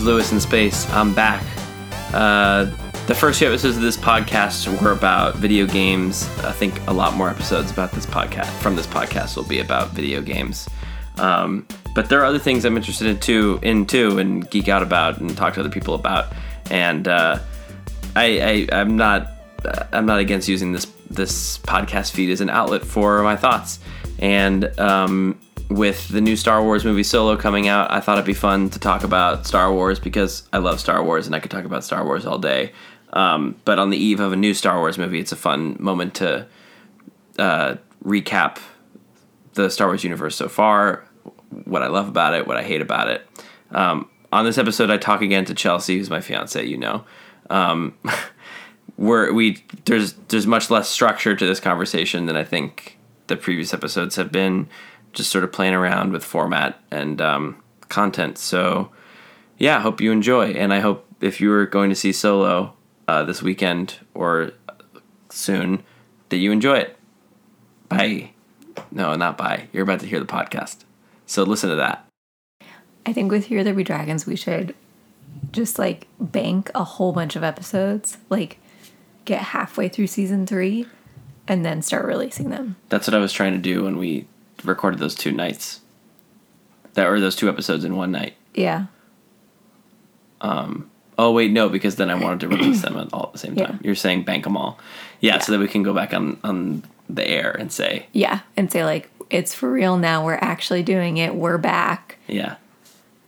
is Lewis in Space. I'm back. Uh, the first few episodes of this podcast were about video games. I think a lot more episodes about this podcast from this podcast will be about video games. Um, but there are other things I'm interested in too, in too, and geek out about and talk to other people about. And uh, I, I, I'm not, I'm not against using this this podcast feed as an outlet for my thoughts. And um, with the new Star Wars movie Solo coming out, I thought it'd be fun to talk about Star Wars because I love Star Wars and I could talk about Star Wars all day. Um, but on the eve of a new Star Wars movie, it's a fun moment to uh, recap the Star Wars universe so far, what I love about it, what I hate about it. Um, on this episode, I talk again to Chelsea, who's my fiance, you know. Um, we're, we there's there's much less structure to this conversation than I think the previous episodes have been. Just sort of playing around with format and um, content. So yeah, hope you enjoy, and I hope if you are going to see Solo uh, this weekend or soon, that you enjoy it. Bye. No, not bye. You're about to hear the podcast. So listen to that. I think with Here There Be Dragons, we should just like bank a whole bunch of episodes, like get halfway through season three, and then start releasing them. That's what I was trying to do when we recorded those two nights. That were those two episodes in one night. Yeah. Um. Oh wait, no, because then I wanted to release them all at the same time. Yeah. You're saying bank them all, yeah, Yeah. so that we can go back on on the air and say, Yeah. And say, like, it's for real now. We're actually doing it. We're back. yeah,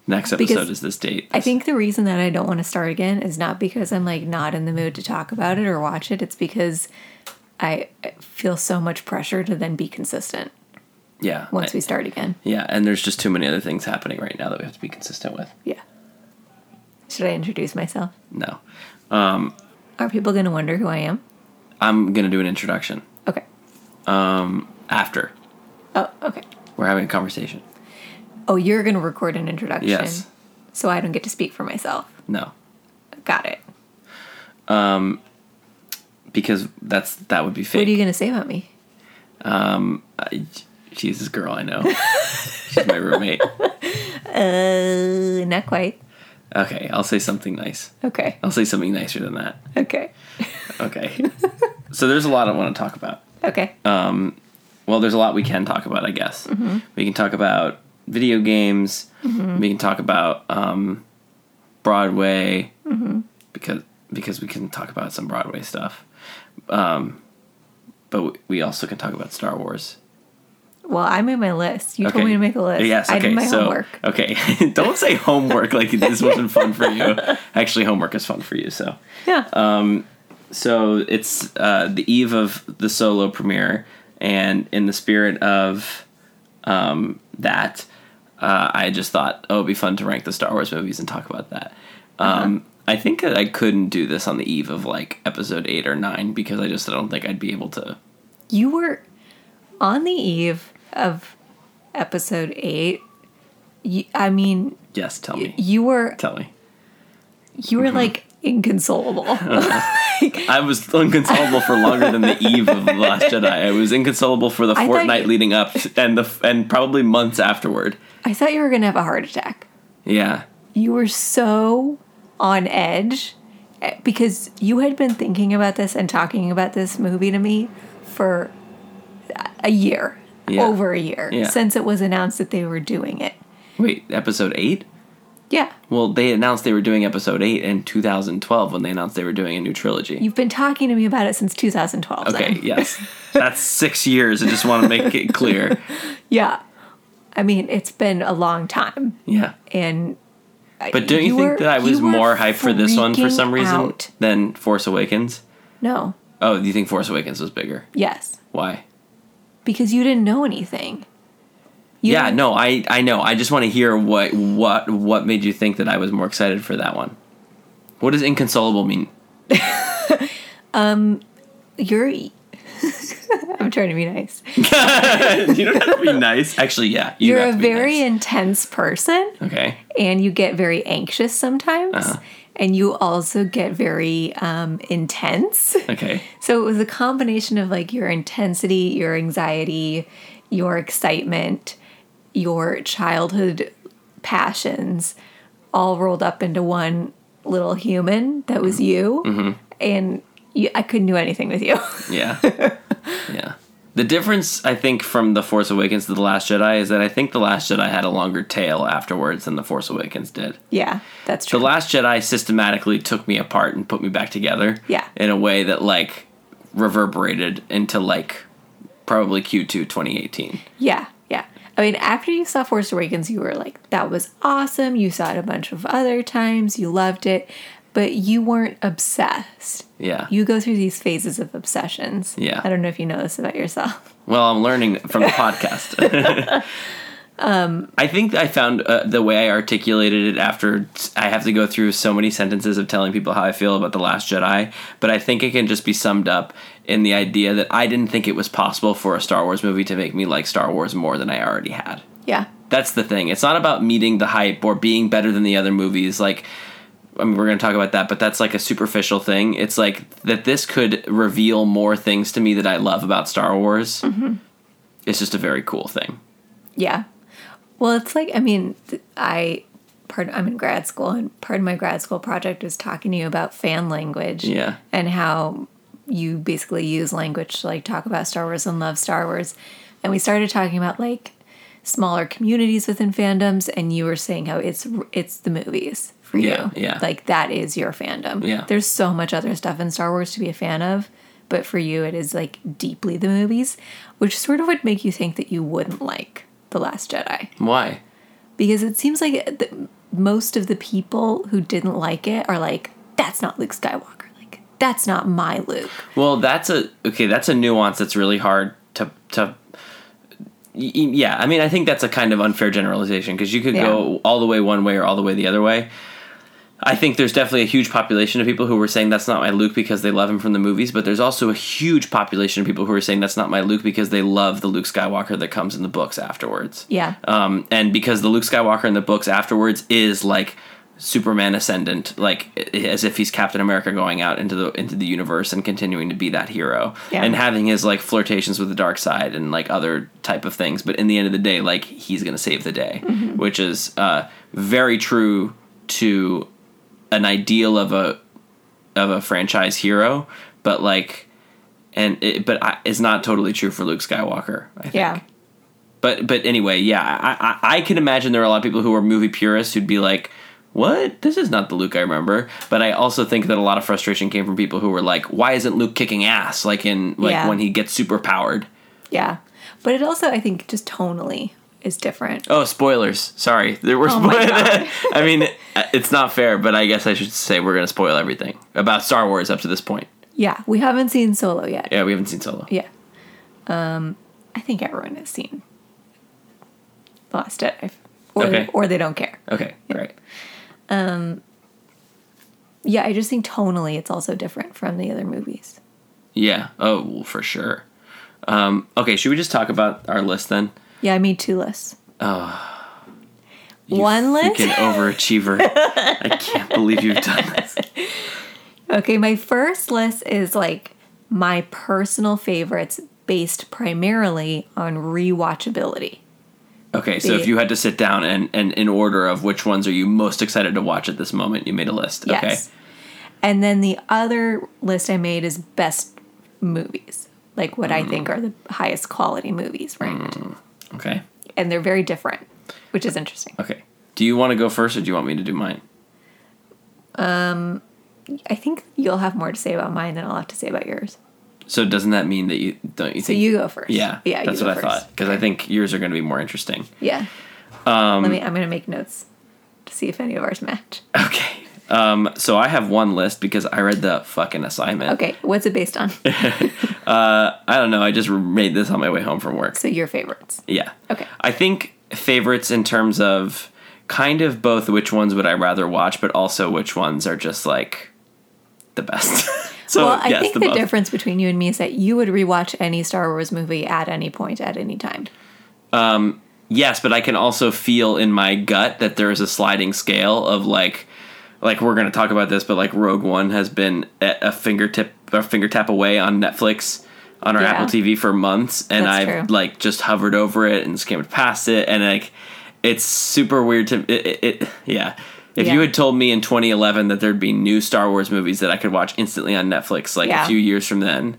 next episode Because is this date. I think the reason that I don't want to start again is not because I'm like not in the mood to talk about it or watch it. It's because I feel so much pressure to then be consistent yeah, once I- we start again. yeah, and there's just too many other things happening right now that we have to be consistent with. Yeah. Should I introduce myself? No, Are people going to wonder who I am? I'm gonna do an introduction Okay. Um, after Oh, okay. we're having a conversation. Oh, you're going to record an introduction. Yes. So I don't get to speak for myself. No, Got it. Um, because that's that would be fake. What are you going to say about me? I, she's this girl I know. she's my roommate. Uh, not quite. Okay, I'll say something nice. Okay. I'll say something nicer than that. Okay. Okay. so there's a lot I want to talk about. Okay. Um, Well, there's a lot we can talk about, I guess. We can talk about video games. We can talk about um, Broadway because because we can talk about some Broadway stuff. Um, but we also can talk about Star Wars. Well, I made my list. You told me to make a list. Yes. I Okay. did my so homework. okay, don't say homework like this wasn't fun for you. Actually, homework is fun for you. So. Yeah. Um, so it's uh, the eve of the solo premiere, and in the spirit of um, that, uh, I just thought, oh, it'd be fun to rank the Star Wars movies and talk about that. Um, I think that I couldn't do this on the eve of like episode eight or nine because I just I don't think I'd be able to. you were on the eve of episode eight. You, I mean, Yes, tell me, you were tell me. you were like inconsolable. I was inconsolable for longer than the eve of the Last Jedi. I was inconsolable for the I fortnight you- leading up and the and probably months afterward. I thought you were gonna have a heart attack. Yeah. You were so on edge eh, because you had been thinking about this and talking about this movie to me for a year, Yeah. over a year, Yeah. since it was announced that they were doing it. Wait, episode eight? Yeah, Well, they announced they were doing episode eight in 2012 when they announced they were doing a new trilogy. you've been talking to me about it since 2012. okay, then. yes. That's six years. I just want to make it clear. Yeah. I mean, it's been a long time. Yeah. And But don't you, think were- that I was more hyped for this one for some reason out. than Force Awakens? No. Oh, do you think Force Awakens was bigger? Yes. Why? Because you didn't know anything. You yeah, no, I I know. I just want to hear what what what made you think that I was more excited for that one. What does inconsolable mean? Um, you're. I'm trying to be nice. you don't have to be nice. Actually, yeah, you You're a very nice. intense person okay. and you get very anxious sometimes. Uh-huh. And you also get very um, intense. Okay. So it was a combination of like your intensity, your anxiety, your excitement, your childhood passions all rolled up into one little human that was you, and you, I couldn't do anything with you. Yeah. yeah. The difference, I think, from The Force Awakens to The Last Jedi is that I think The Last Jedi had a longer tail afterwards than The Force Awakens did. yeah, that's true. The Last Jedi systematically took me apart and put me back together. Yeah. In a way that, like, reverberated into, like, probably Q2 2018. Yeah, yeah. I mean, after you saw Force Awakens, you were like, that was awesome. You saw it a bunch of other times. You loved it, but you weren't obsessed. Yeah. You go through these phases of obsessions. Yeah. I don't know if you know this about yourself. Well, I'm learning from the podcast. I think I found uh, the way I articulated it after I have to go through so many sentences of telling people how I feel about The Last Jedi, but I think it can just be summed up in the idea that I didn't think it was possible for a Star Wars movie to make me like Star Wars more than I already had. Yeah. That's the thing. It's not about meeting the hype or being better than the other movies. Like, I mean, we're going to talk about that, but that's like a superficial thing. It's like that this could reveal more things to me that I love about Star Wars. Mm-hmm. It's just a very cool thing. Yeah. Well, it's like I mean, I part I'm in grad school, and part of my grad school project is talking to you about fan language. Yeah. And how you basically use language to like talk about Star Wars and love Star Wars, and we started talking about like smaller communities within fandoms, and you were saying how it's it's the movies for Yeah, you. yeah. Like that is your fandom. Yeah. There's so much other stuff in Star Wars to be a fan of. But for you, it is like deeply the movies, which sort of would make you think that you wouldn't like The Last Jedi Why? because it seems like the, most of the people who didn't like it are like, that's not Luke Skywalker. Like, that's not my Luke. Well, that's a okay. That's a nuance that's really hard to to. Yeah, I mean, I think that's a kind of unfair generalization because you could go all the way one way or all the way the other way. I think there's definitely a huge population of people who were saying that's not my Luke because they love him from the movies, but there's also a huge population of people who are saying that's not my Luke because they love the Luke Skywalker that comes in the books afterwards. Yeah. Um, and because the Luke Skywalker in the books afterwards is like Superman ascendant, like as if he's Captain America going out into the into the universe and continuing to be that hero, Yeah. and having his like flirtations with the dark side and like other type of things. But in the end of the day, like he's gonna save the day, which is uh, very true to an ideal of a of a franchise hero, but like. And it, but I, it's not totally true for Luke Skywalker. I think Yeah. but but anyway, yeah, I, I I can imagine there are a lot of people who are movie purists who'd be like, "What? This is not the Luke I remember." But I also think that a lot of frustration came from people who were like, "Why isn't Luke kicking ass like in like Yeah. when he gets super powered?" Yeah. But it also, I think, just tonally is different. Oh, spoilers! Sorry, there were Oh spoilers. I mean, it's not fair, but I guess I should say we're gonna spoil everything about Star Wars up to this point. Yeah. We haven't seen Solo yet. Yeah, we haven't seen Solo. Yeah. Um, I think everyone has seen Last Jedi. Or, Okay. or they don't care. Okay, right. Um, yeah, I just think tonally it's also different from the other movies. Yeah. Oh, for sure. Um, okay, should we just talk about our list then? Yeah, I made two lists. Ah, you One list? Freaking overachiever. I can't believe you've done this. Okay, my first list is like my personal favorites based primarily on rewatchability. Okay, so if you had to sit down and, and in order of which ones are you most excited to watch at this moment, you made a list. Okay. Yes. And then the other list I made is best movies, like what I think mm. are the highest quality movies ranked. Mm. Okay. And they're very different, which is interesting. Okay. Do you want to go first or do you want me to do mine? Um, I think you'll have more to say about mine than I'll have to say about yours. So doesn't that mean that you don't you So think you go first. Yeah. Yeah, That's what I thought because I think yours are going to be more interesting. Yeah. Um, Let me. I'm gonna make notes to see if any of ours match. Okay. Um, so I have one list because I read the fucking assignment. Okay, what's it based on? uh, I don't know. I just made this on my way home from work. so your favorites. Yeah. Okay. I think favorites in terms of kind of both which ones would I rather watch, but also which ones are just like the best. so well, I yes, think the, the, difference between you and me is that you would rewatch any Star Wars movie at any point at any time. Um, Yes, but I can also feel in my gut that there is a sliding scale of like like we're going to talk about this, but like Rogue One has been at a fingertip a finger tap away on Netflix on our Yeah. Apple TV for months and That's I've true. like just hovered over it and skimmed past it and like it's super weird to it, it, it yeah. If Yeah. you had told me in 2011 that there'd be new Star Wars movies that I could watch instantly on Netflix, like Yeah. a few years from then,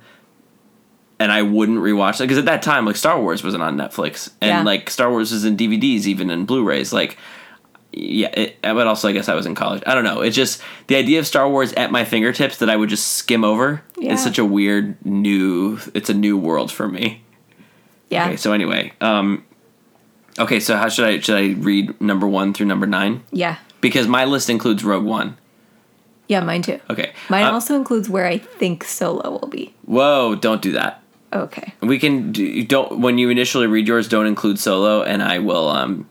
and I wouldn't rewatch it because at that time, like Star Wars wasn't on Netflix, and like Star Wars was in DVDs, even in Blu-rays, like. Yeah, it, but also I guess I was in college. I don't know. It's just the idea of Star Wars at my fingertips that I would just skim over Yeah. is such a weird new. It's a new world for me. Yeah. Okay, so anyway, um, okay, so how should I should I read number one through number nine? yeah. Because my list includes Rogue One. Yeah, mine too. Okay. Mine Uh, also includes where I think Solo will be. Whoa! Don't do that. Okay. We can do, don't when you initially read yours. Don't include Solo, and I will. Um,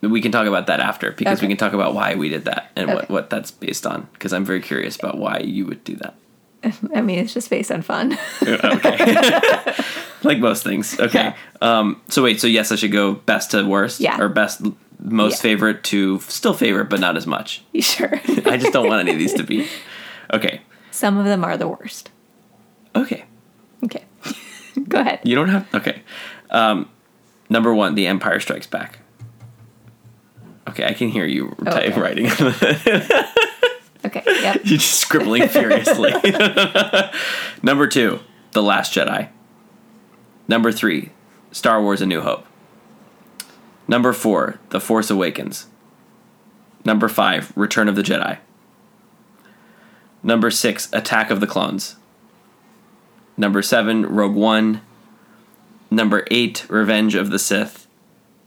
we can talk about that after because we can talk about why we did that and what Okay. what that's based on. Because I'm very curious about why you would do that. I mean, it's just based on fun. okay. like most things. Okay. Um, so wait. So yes, I should go best to worst. Yeah. Or best most Yeah. favorite to still favorite, but not as much. you sure? I just don't want any of these to be. Okay. Some of them are the worst. Okay. Okay. Go ahead. You don't have. Okay. Um, number one, The Empire Strikes Back. Okay, I can hear you oh, Okay. type writing. Okay. Yep. You're just scribbling furiously. number two, The Last Jedi. Number three, Star Wars: A New Hope. Number four, The Force Awakens. Number five, Return of the Jedi. Number six, Attack of the Clones. Number seven, Rogue One. Number eight, Revenge of the Sith.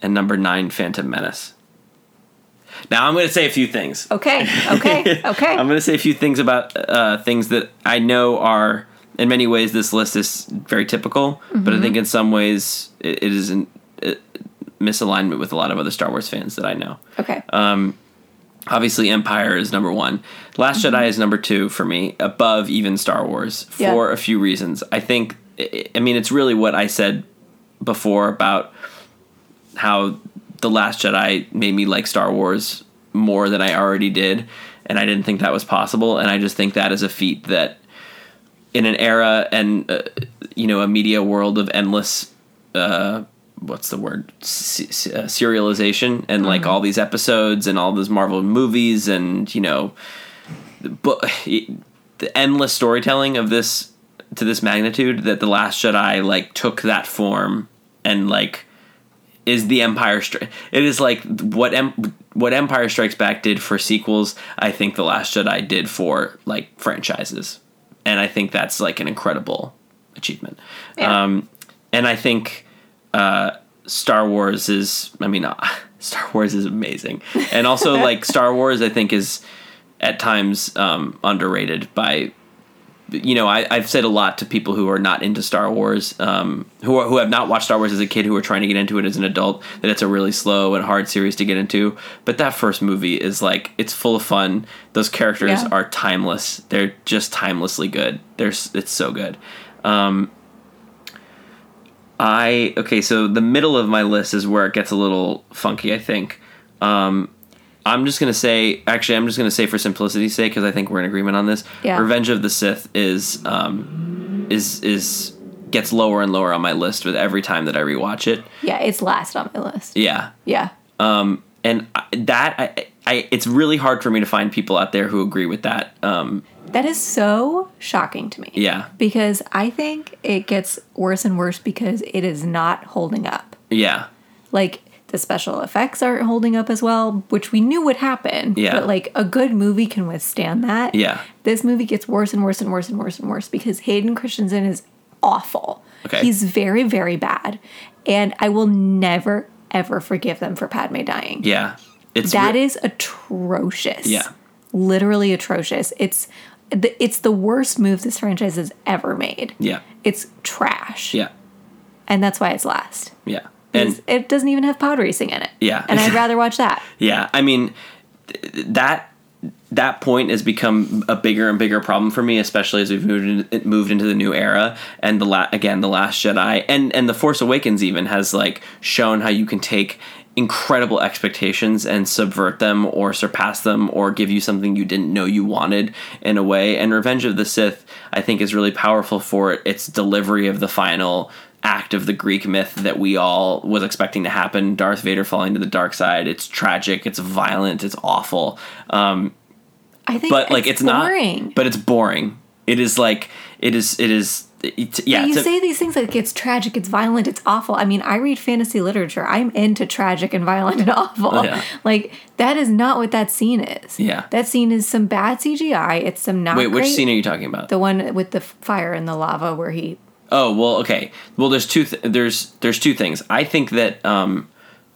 And number nine, Phantom Menace. Now I'm going to say a few things. Okay. Okay. Okay. I'm going to say a few things about uh, things that I know are, in many ways, this list is very typical, but I think in some ways it, it is in uh misalignment with a lot of other Star Wars fans that I know. okay. Um, Obviously, Empire is number one. Last Jedi is number two for me, above even Star Wars for Yeah. a few reasons. I think, I mean, it's really what I said before about how The Last Jedi made me like Star Wars more than I already did. And I didn't think that was possible. And I just think that is a feat that, in an era and, uh, you know, a media world of endless uh, what's the word se- uh, serialization and like all these episodes and all those Marvel movies and you know but the endless storytelling of this to this magnitude that the last Jedi like took that form and like is the Empire Stri- it is like what em- what Empire Strikes Back did for sequels I think the last Jedi did for like franchises and I think that's like an incredible achievement Yeah. um and I think uh, Star Wars is, I mean, uh, Star Wars is amazing. And also, like, Star Wars, I think, is at times um, underrated by, you know, I, I've said a lot to people who are not into Star Wars, um, who, are, who have not watched Star Wars as a kid, who are trying to get into it as an adult, that it's a really slow and hard series to get into. But that first movie is like, it's full of fun. Those characters Yeah. are timeless. They're just timelessly good. There's, it's so good. Um, I okay, so the middle of my list is where it gets a little funky. I think. Um, I'm just gonna say, actually, I'm just gonna say for simplicity's sake, because I think we're in agreement on this. Yeah. Revenge of the Sith is um, is is gets lower and lower on my list with every time that I rewatch it. yeah, it's last on my list. Yeah, Yeah. um, and I- that I, I, it's really hard for me to find people out there who agree with that. Um, That is so shocking to me. yeah, Because I think it gets worse and worse because it is not holding up. yeah, Like the special effects aren't holding up as well, which we knew would happen. Yeah. But like a good movie can withstand that. yeah. This movie gets worse and worse and worse and worse and worse because Hayden Christensen is awful. Okay. He's very, very bad. And I will never, ever forgive them for Padme dying. Yeah, it's That re- is atrocious. Yeah. Literally atrocious. It's the, it's the worst move this franchise has ever made. yeah, It's trash. yeah, And that's why it's last. yeah, and it doesn't even have pod racing in it. Yeah. And I'd rather watch that. Yeah, I mean th- that that point has become a bigger and bigger problem for me, especially as we've moved in, moved into the new era. And the la- again, the Last Jedi and and the Force Awakens even has like shown how you can take incredible expectations and subvert them or surpass them or give you something you didn't know you wanted in a way and revenge of the sith i think is really powerful for it its delivery of the final act of the Greek myth that we all was expecting to happen. Darth Vader falling to the dark side. It's tragic. It's violent. It's awful. Um, I think, but like it's, boring. not. But it's boring. It is like it is. It is. It, yeah. But you it's say these things like it's tragic, it's violent, it's awful. I mean, I read fantasy literature. I'm into tragic and violent and awful. Yeah. Like that is not what that scene is. Yeah. that scene is some bad CGI. It's some not wait, which great- scene are you talking about? The one with the fire and the lava where he. Oh well, okay. Well, there's two. Th- there's there's two things. I think that um,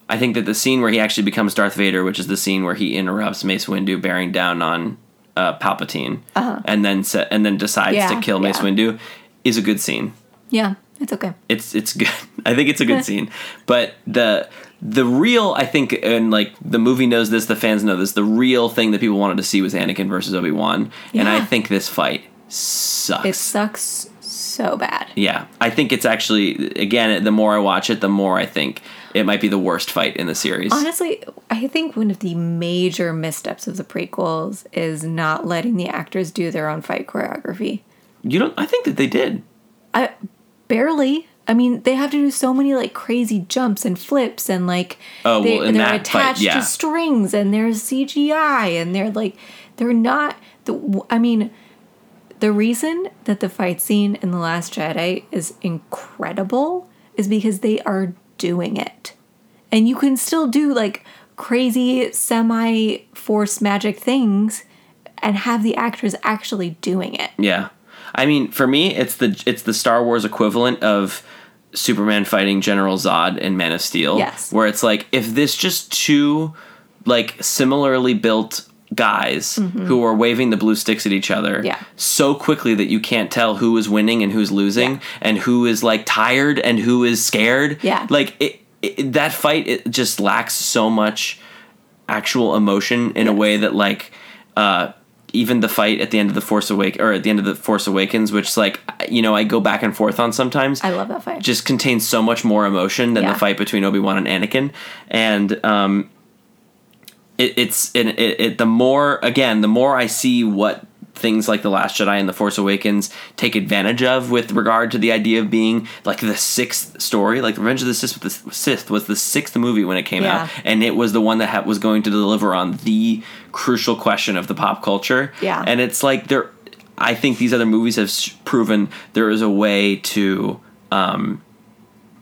I think that the scene where he actually becomes Darth Vader, which is the scene where he interrupts Mace Windu bearing down on uh, Palpatine, and then se- and then decides Uh-huh. Yeah, to kill Mace yeah. Windu, is a good scene. Yeah, it's okay. It's it's good. I think it's a good scene. But the the real I think and like the movie knows this, the fans know this. The real thing that people wanted to see was Anakin versus Obi Wan, and I think this fight sucks. It sucks so bad. Yeah, I think it's actually again. The more I watch it, the more I think it might be the worst fight in the series. Honestly, I think one of the major missteps of the prequels is not letting the actors do their own fight choreography. You don't? I think that they did. I barely. I mean, they have to do so many like crazy jumps and flips and like Oh, they, well, they're that fight, attached yeah. to strings and there's CGI and they're like they're not the. I mean, the reason that the fight scene in the Last Jedi is incredible is because they are doing it, and you can still do like crazy semi force magic things and have the actors actually doing it. Yeah, I mean, for me, it's the it's the Star Wars equivalent of Superman fighting General Zod in Man of Steel. Yes. where it's like if this just two like similarly built guys who are waving the blue sticks at each other Mm-hmm. Yeah. so quickly that you can't tell who is winning and who's losing Yeah. and who is like tired and who is scared Yeah. like it, it, that fight it just lacks so much actual emotion in a way that like uh even the fight at the end of the Force Awake or at the end of the Force Awakens, which like you know I go back and forth on sometimes, I love that fight. just contains so much more emotion than Yeah. the fight between Obi Wan and Anakin, and um, it, it's it, it, the more again the more I see what things like the Last Jedi and the Force Awakens take advantage of with regard to the idea of being like the sixth story, like Revenge of the Sith, the Sith was the sixth movie when it came Yeah. out, and it was the one that ha- was going to deliver on the crucial question of the pop culture. Yeah. and it's like there. I think these other movies have s- proven there is a way to um,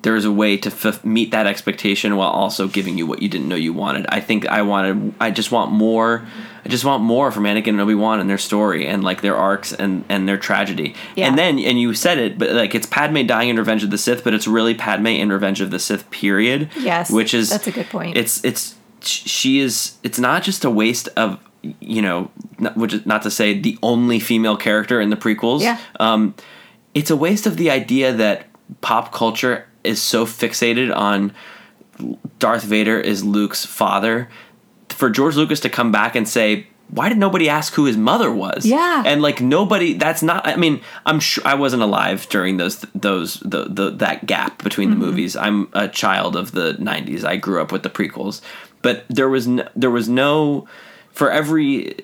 there is a way to f- meet that expectation while also giving you what you didn't know you wanted. I think I wanted. I just want more. I just want more from Anakin and Obi Wan and their story and like their arcs and and their tragedy. Yeah. And then and you said it, but like it's Padme dying in Revenge of the Sith, but it's really Padme in Revenge of the Sith. Period. Yes, which is that's a good point. It's it's she is. It's not just a waste of you know, not, which is not to say the only female character in the prequels. Yeah. Um, it's a waste of the idea that pop culture is so fixated on Darth Vader is Luke's father. For George Lucas to come back and say, why did nobody ask who his mother was? Yeah. and like nobody. That's not. I mean, I'm sure I wasn't alive during those those the, the that gap between Mm-hmm. the movies. I'm a child of the '90s. I grew up with the prequels, but there was no, there was no for every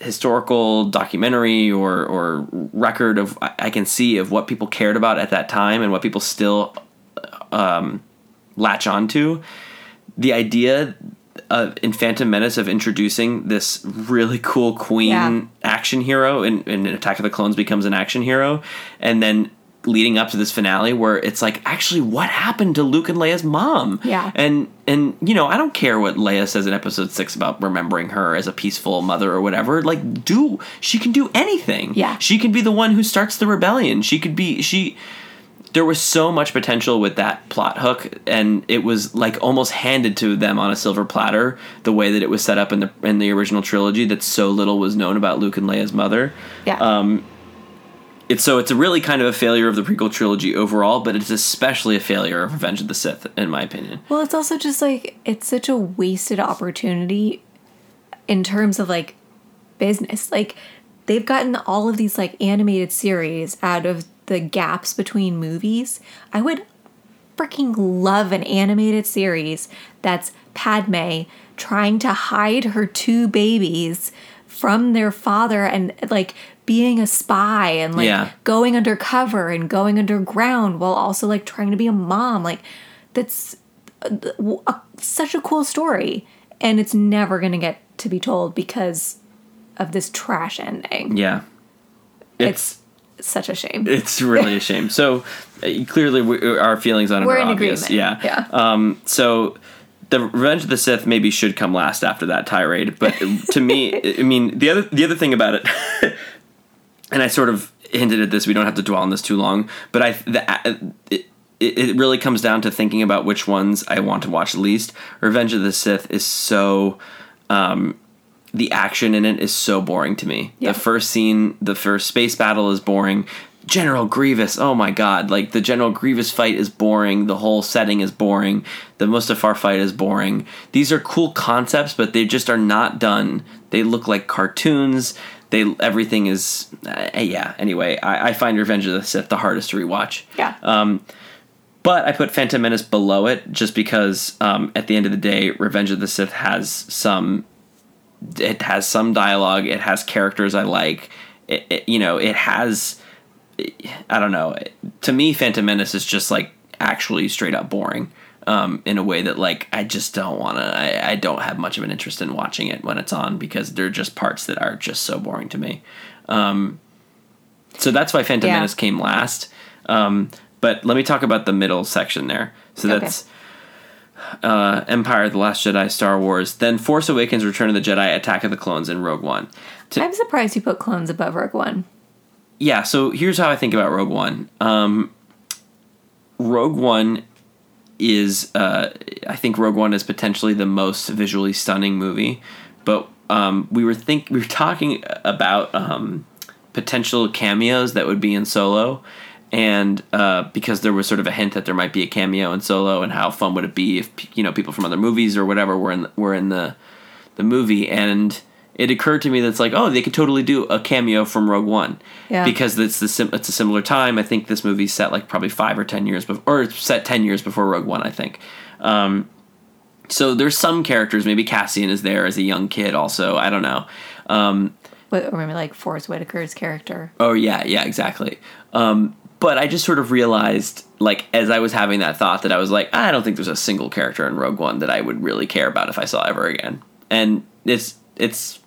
historical documentary or or record of I can see of what people cared about at that time and what people still um, latch onto. The idea of in Phantom Menace of introducing this really cool Queen Yeah. action hero and, and Attack of the Clones becomes an action hero, and then leading up to this finale where it's like actually what happened to Luke and Leia's mom Yeah. and and you know I don't care what Leia says in episode 6 about remembering her as a peaceful mother or whatever like do she can do anything Yeah. she could be the one who starts the rebellion she could be she there was so much potential with that plot hook and it was like almost handed to them on a silver platter the way that it was set up in the in the original trilogy that so little was known about Luke and Leia's mother Yeah. um, it's so it's a really kind of a failure of the prequel trilogy overall but it's especially a failure of Revenge of the Sith in my opinion Well, it's also just like it's such a wasted opportunity in terms of like business. Like they've gotten all of these like animated series out of the gaps between movies. I would freaking love an animated series that's Padme trying to hide her two babies from their father and like being a spy and like Yeah. going undercover and going underground while also like trying to be a mom. Like that's uh, a, a- such a cool story. And it's never going to get to be told because of this trash ending. Yeah. It's It's such a shame. it's really a shame. So uh, clearly, we, our feelings on it We're are in obvious. agreement. Yeah. Yeah. Um. So. The Revenge of the Sith maybe should come last after that tirade, but to me, I mean, the other the other thing about it, and I sort of hinted at this. We don't have to dwell on this too long, but I the, it, it really comes down to thinking about which ones I want to watch least. Revenge of the Sith is so um, the action in it is so boring to me. Yeah. The first scene, the first space battle is boring. General Grievous, oh my god, like the General Grievous fight is boring. The whole setting is boring. The Mustafar fight is boring. These are cool concepts, but they just are not done. They look like cartoons. They everything is uh, yeah. Anyway, I, I find Revenge of the Sith the hardest to rewatch. yeah. Um, But I put Phantom Menace below it just because um, at the end of the day, Revenge of the Sith has some. It has some dialogue. It has characters I like. It, it, you know, it has. I don't know. To me, Phantom Menace is just like actually straight up boring. Um, in a way that like I just don't want to. I, I don't have much of an interest in watching it when it's on because there are just parts that are just so boring to me. Um, so that's why Phantom Yeah. Menace came last. Um, but let me talk about the middle section there. So Okay. that's uh, Empire, The Last Jedi, Star Wars, then Force Awakens, Return of the Jedi, Attack of the Clones, and Rogue One. To- I'm surprised you put clones above Rogue One. yeah, so here's how I think about Rogue One. Um, Rogue One is, uh, I think Rogue One is potentially the most visually stunning movie, but um, we were think we were talking about um, potential cameos that would be in Solo, and uh, because there was sort of a hint that there might be a cameo in Solo, and how fun would it be if you know people from other movies or whatever were in were in the the movie. And it occurred to me that it's like oh they could totally do a cameo from Rogue One. Yeah. because it's the sim- it's a similar time. I think this movie set like probably five or ten years before or it's set ten years before Rogue One I think. Um, so there's some characters. Maybe Cassian is there as a young kid also. I don't know. Um, Or maybe like Forest Whitaker's character. Oh yeah, yeah, exactly. Um, but I just sort of realized, like, as I was having that thought, that I was like, I don't think there's a single character in Rogue One that I would really care about if I saw ever again. And it's it's,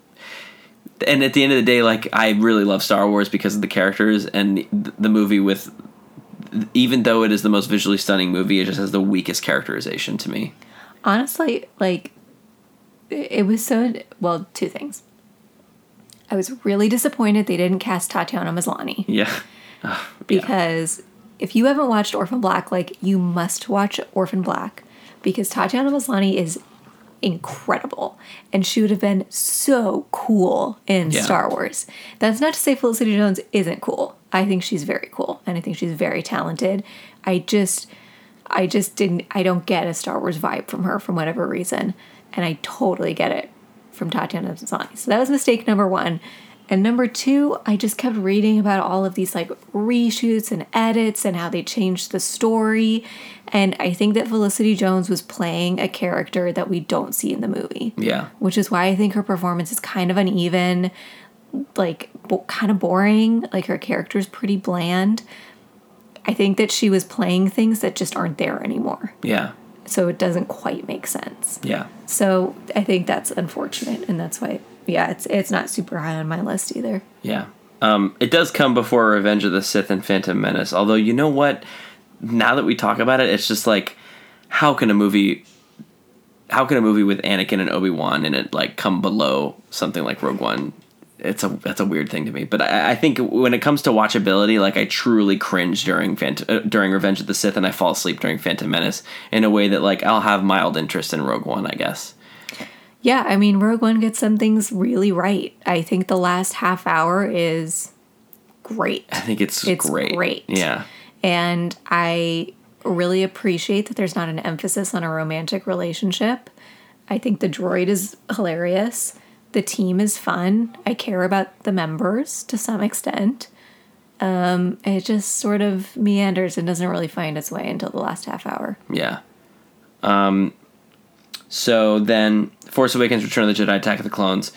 and at the end of the day, like, I really love Star Wars because of the characters and the, the movie with. Even though it is the most visually stunning movie, it just has the weakest characterization to me. Honestly, like it it was so well, two things. I was really disappointed they didn't cast Tatiana Maslany Yeah, Ah, because if you haven't watched Orphan Black, like you must watch Orphan Black because Tatiana Maslany is incredible and she would have been so cool in Yeah. Star Wars. That's not to say Felicity Jones isn't cool. I think she's very cool and I think she's very talented. I just I just didn't I don't get a Star Wars vibe from her for whatever reason. And I totally get it from Tatiana Maslany. So that was mistake number one. And number two, I just kept reading about all of these like reshoots and edits and how they changed the story. And I think that Felicity Jones was playing a character that we don't see in the movie. yeah, Which is why I think her performance is kind of uneven, like bo- kind of boring. Like her character is pretty bland. I think that she was playing things that just aren't there anymore. yeah, So it doesn't quite make sense. yeah. So I think that's unfortunate, and that's why, yeah, it's it's not super high on my list either. Yeah. Um, it does come before Revenge of the Sith and Phantom Menace. Although, you know what? Now that we talk about it, it's just like, how can a movie, how can a movie with Anakin and Obi Wan in it like come below something like Rogue One? It's a that's a weird thing to me. But I, I think when it comes to watchability, like I truly cringe during Phant- uh, during Revenge of the Sith, and I fall asleep during Phantom Menace in a way that like I'll have mild interest in Rogue One. I guess. Yeah, I mean, Rogue One gets some things really right. I think the last half hour is great. I think it's, It's great. great. Yeah. And I really appreciate that there's not an emphasis on a romantic relationship. I think the droid is hilarious. The team is fun. I care about the members to some extent. Um, it just sort of meanders and doesn't really find its way until the last half hour. Yeah. Um, so then, Force Awakens, Return of the Jedi, Attack of the Clones.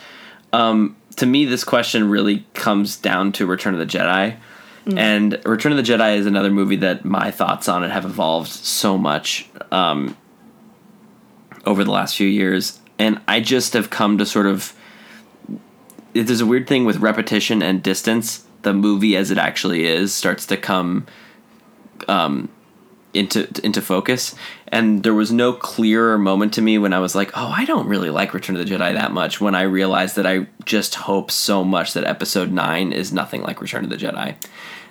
Um, to me, this question really comes down to Return of the Jedi. And Return of the Jedi is another movie that my thoughts on it have evolved so much um, over the last few years. And I just have come to sort of. There's a weird thing with repetition and distance. The movie, as it actually is, starts to come um, into into focus. And there was no clearer moment to me when I was like, "Oh, I don't really like Return of the Jedi that much." When I realized that I just hope so much that Episode Nine is nothing like Return of the Jedi.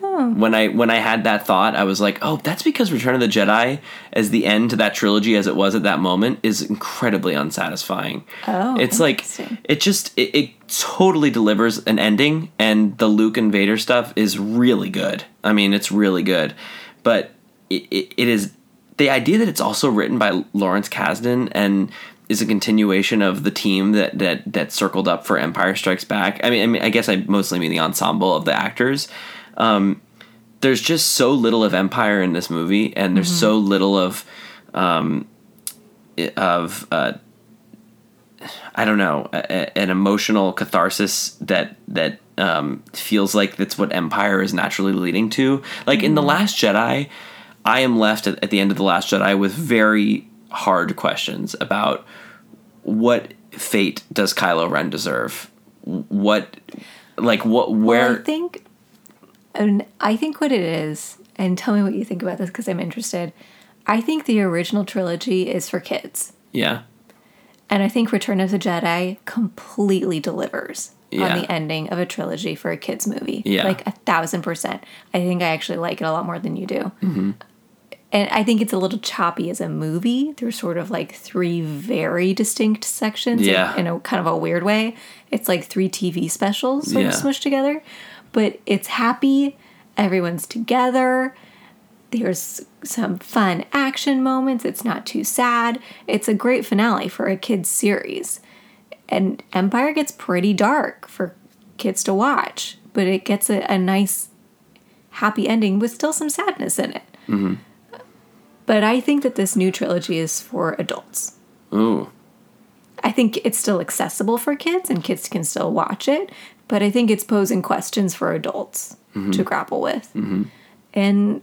Hmm. When I when I had that thought, I was like, "Oh, that's because Return of the Jedi, as the end to that trilogy as it was at that moment, is incredibly unsatisfying." Oh, it's like it just it, it totally delivers an ending, and the Luke and Vader stuff is really good. I mean, it's really good, but it, it, it is the idea that it's also written by Lawrence Kasdan and is a continuation of the team that that that circled up for Empire Strikes Back. I mean, I mean, I guess I mostly mean the ensemble of the actors. Um, there's just so little of Empire in this movie, and there's so little of um, i- of uh, I don't know a, a- an emotional catharsis that that um, feels like that's what Empire is naturally leading to. Like in the Last Jedi, I am left at, at the end of the Last Jedi with very hard questions about what fate does Kylo Ren deserve. What like what where Well, I think, and I think what it is, and tell me what you think about this because I'm interested. I think the original trilogy is for kids, yeah and I think Return of the Jedi completely delivers Yeah. on the ending of a trilogy for a kids movie. Yeah. like a thousand percent. I think I actually like it a lot more than you do. Mm-hmm. And I think it's a little choppy as a movie. There's sort of like three very distinct sections in- Yeah. in, a kind of a weird way. It's like three TV specials sort Yeah. of smushed together. But it's happy. Everyone's together. There's some fun action moments. It's not too sad. It's a great finale for a kids series. And Empire gets pretty dark for kids to watch, but it gets a, a nice happy ending with still some sadness in it. Mm-hmm. But I think that this new trilogy is for adults. ooh I think it's still accessible for kids and kids can still watch it, but I think it's posing questions for adults mm-hmm. to grapple with. Mm-hmm. And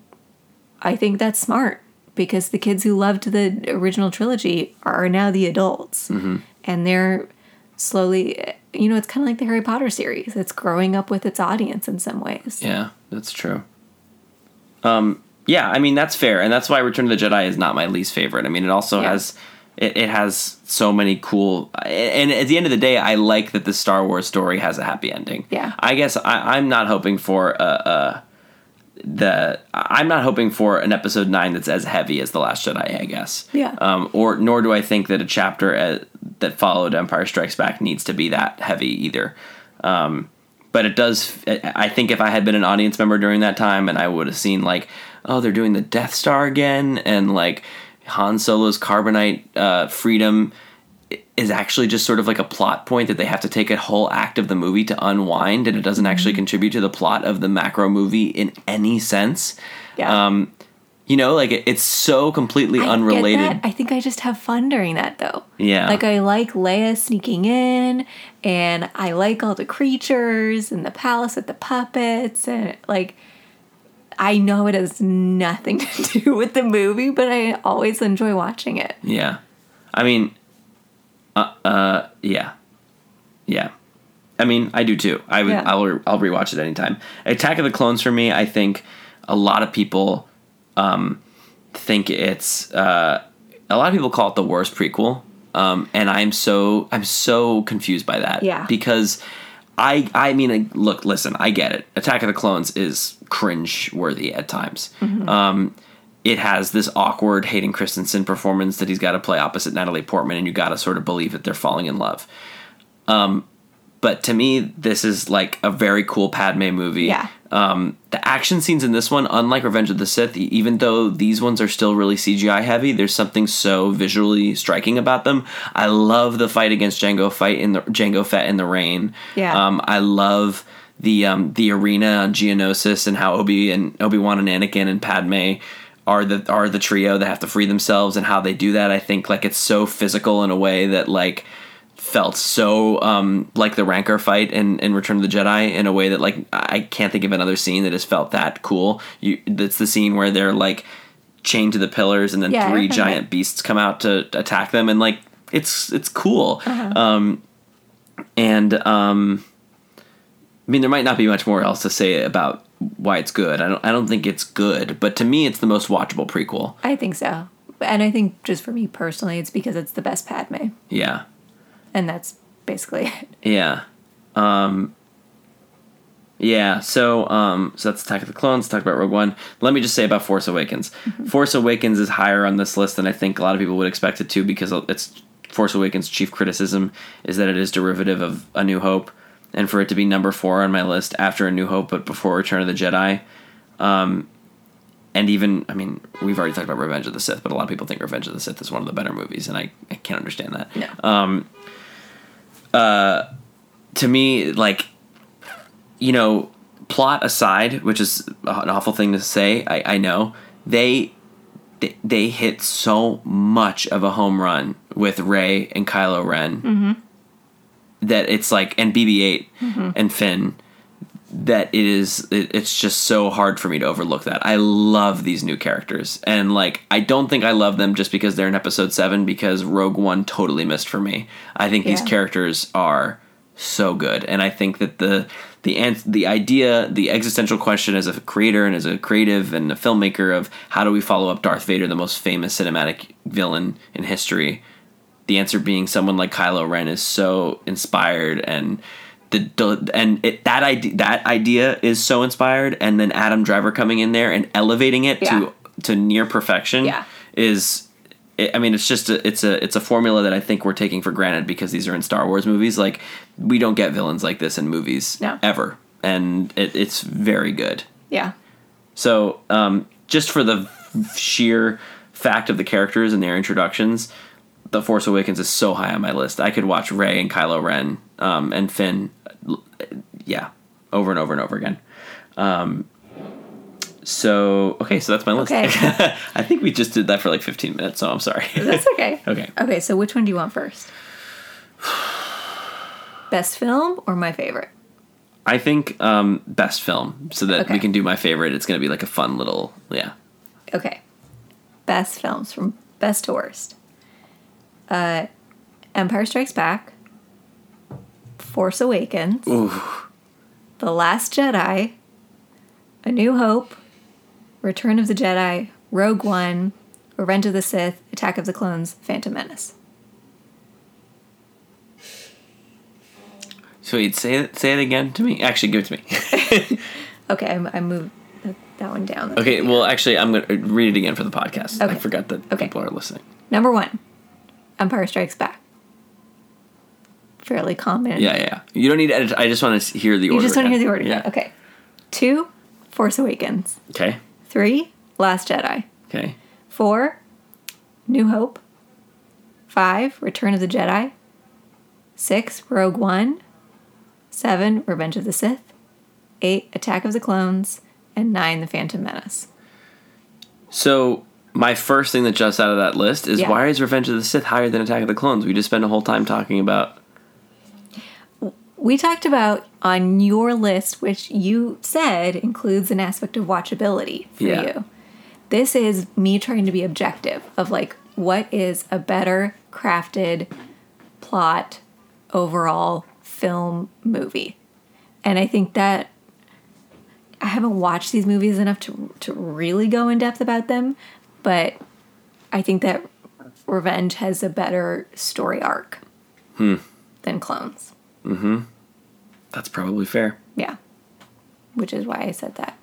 I think that's smart because the kids who loved the original trilogy are now the adults. Mm-hmm. And they're slowly, you know, it's kind of like the Harry Potter series. It's growing up with its audience in some ways. Yeah, that's true. Um, yeah, I mean that's fair, and that's why Return of the Jedi is not my least favorite. I mean, it also Yeah. has it, it has so many cool, and at the end of the day, I like that the Star Wars story has a happy ending. Yeah. I guess I, I'm not hoping for a, a the I'm not hoping for an episode nine that's as heavy as the Last Jedi. I guess. Yeah. Um, or nor do I think that a chapter uh, that followed Empire Strikes Back needs to be that heavy either. Um, but it does. I think if I had been an audience member during that time, and I would have seen like, oh, they're doing the Death Star again, and like Han Solo's carbonite uh, freedom is actually just sort of like a plot point that they have to take a whole act of the movie to unwind, and it doesn't actually contribute to the plot of the macro movie in any sense. Yeah. Um, you know, like it, it's so completely I unrelated. I think I just have fun during that though. Yeah. Like I like Leia sneaking in and I like all the creatures and the palace with the puppets and like I know it has nothing to do with the movie, but I always enjoy watching it. Yeah, I mean, uh, uh yeah, yeah. I mean, I do too. I would, Yeah. I'll, re- I'll rewatch it anytime. Attack of the Clones for me, I think a lot of people um, think it's uh, a lot of people call it the worst prequel, um, and I'm so I'm so confused by that. Yeah. because I I mean, look, listen, I get it. Attack of the Clones is cringe worthy at times. Um, it has this awkward Hayden Christensen performance that he's got to play opposite Natalie Portman, and you got to sort of believe that they're falling in love. Um, but to me, this is like a very cool Padme movie. Yeah. Um, the action scenes in this one, unlike Revenge of the Sith, even though these ones are still really CGI heavy, there's something so visually striking about them. I love the fight against Jango fight in the Jango Fett in the rain. Yeah. Um, I love the um, the arena on Geonosis and how Obi and Obi Wan and Anakin and Padme are the are the trio that have to free themselves and how they do that. I think like it's so physical in a way that like felt so um, like the Rancor fight in, in Return of the Jedi in a way that like I can't think of another scene that has felt that cool. You that's the scene where they're like chained to the pillars and then Yeah, three giant beasts come out to attack them and like it's it's cool. Uh-huh. Um, and um, I mean there might not be much more else to say about why it's good. I don't I don't think it's good, but to me it's the most watchable prequel. I think so. And I think just for me personally, it's because it's the best Padme. Yeah. And that's basically it. Yeah. Um Yeah, so um so that's Attack of the Clones, talk about Rogue One. Let me just say about Force Awakens. Force Awakens is higher on this list than I think a lot of people would expect it to because it's Force Awakens chief criticism is that it is derivative of A New Hope and for it to be number 4 on my list after A New Hope but before Return of the Jedi. Um and even I mean, we've already talked about Revenge of the Sith, but a lot of people think Revenge of the Sith is one of the better movies and I, I can't understand that No. Uh, to me, like, you know, plot aside, which is an awful thing to say, I, I know they they- they hit so much of a home run with Rey and Kylo Ren mm-hmm. that it's like, and BB-8 mm-hmm. and Finn. That it is, it, it's just so hard for me to overlook that. I love these new characters, and like, I don't think I love them just because they're in Episode Seven. Because Rogue One totally missed for me. I think these characters are so good and i think that the the ans- the idea the existential question as a creator and as a creative and a filmmaker of how do we follow up darth vader the most famous cinematic villain in history the answer being someone like kylo ren is so inspired and the, and it, that idea that idea is so inspired and then adam driver coming in there and elevating it Yeah. to to near perfection Yeah. is I mean, it's just a, it's a it's a formula that I think we're taking for granted because these are in Star Wars movies. Like we don't get villains like this in movies No. ever, and it, it's very good. Yeah. So um, just for the sheer fact of the characters and their introductions, The Force Awakens is so high on my list. I could watch Rey and Kylo Ren um, and Finn, yeah, over and over and over again. Um, so okay, so that's my list. Okay. I think we just did that for like 15 minutes, so I'm sorry. That's okay. Okay. Okay, so which one do you want first? Best film or my favorite? I think um, best film, so that we can do my favorite. It's going to be like a fun little, yeah. Okay. Best films from best to worst. Uh Empire Strikes Back. Force Awakens. Ooh. The Last Jedi. A New Hope. Return of the Jedi. Rogue One. Revenge of the Sith. Attack of the Clones. Phantom Menace. Sweet. Say it. Say it again to me. Actually, give it to me. Okay, I, I moved uh, that, one down. okay. Well, actually, I'm going to uh, read it again for the podcast. I forgot that Okay. people are listening. Number one, Empire Strikes Back. Fairly common. Yeah, yeah. You don't need to edit. I just want to hear the order. You just want to hear the order. Yeah. Okay. Two, Force Awakens. Okay. Three, Last Jedi. Okay. Four, New Hope. Five, Return of the Jedi. Six, Rogue One. Seven, Revenge of the Sith. Eight, Attack of the Clones. And nine, The Phantom Menace. So my first thing that jumps out of that list is Yeah. why is Revenge of the Sith higher than Attack of the Clones? We just spent a whole time talking about. We talked about on your list, which you said includes an aspect of watchability for Yeah. you. This is me trying to be objective of like, what is a better crafted plot overall film movie? And I think that I haven't watched these movies enough to to really go in depth about them, but I think that Revenge has a better story arc hmm. than Clones. Mm-hmm. That's probably fair. Yeah. Which is why I said that.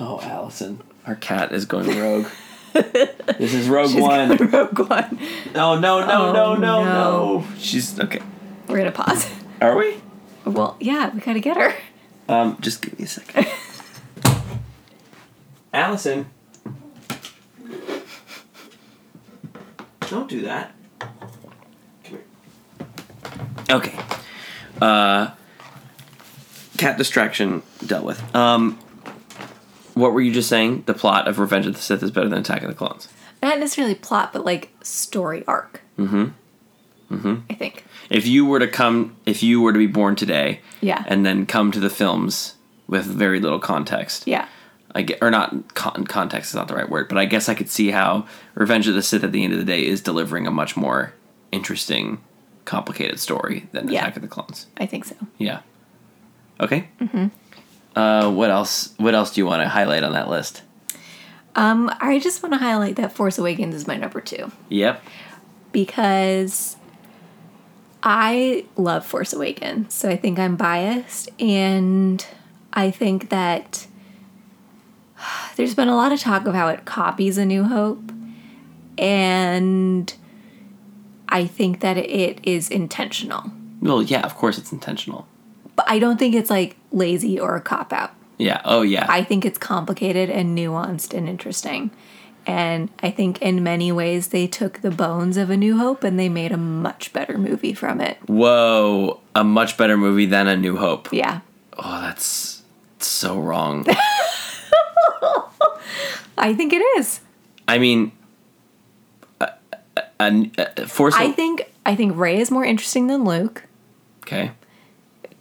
Oh, Allison, our cat is going rogue. this is Rogue One. Rogue One. No, no, no, Oh, no, no, no. no. She's okay. We're gonna pause. Are we? Well, yeah, we gotta get her. Um, just give me a second. Allison. Don't do that. Come here. Okay. Uh, cat distraction dealt with. Um, what were you just saying? The plot of Revenge of the Sith is better than Attack of the Clones. Not necessarily plot, but like story arc. Mm-hmm. Mm-hmm. I think. If you were to come, if you were to be born today, Yeah. and then come to the films with very little context, Yeah. I get, or not con- context is not the right word, but I guess I could see how Revenge of the Sith at the end of the day is delivering a much more interesting, complicated story than Yeah. Attack of the Clones. I think so. Yeah. Okay. Mm-hmm. Uh, what else? What else do you want to highlight on that list? Um, I just want to highlight that Force Awakens is my number two Yep. because I love Force Awakens. So I think I'm biased and I think that there's been a lot of talk of how it copies A New Hope and I think that it is intentional. Well, yeah. Of course, it's intentional. But I don't think it's like lazy or a cop out. Yeah. Oh, yeah. I think it's complicated and nuanced and interesting. And I think in many ways they took the bones of A New Hope and they made a much better movie from it. Whoa, a much better movie than A New Hope. Yeah. Oh, that's so wrong. I think it is. I mean, uh, uh, uh, Force. I think I think Rey is more interesting than Luke okay.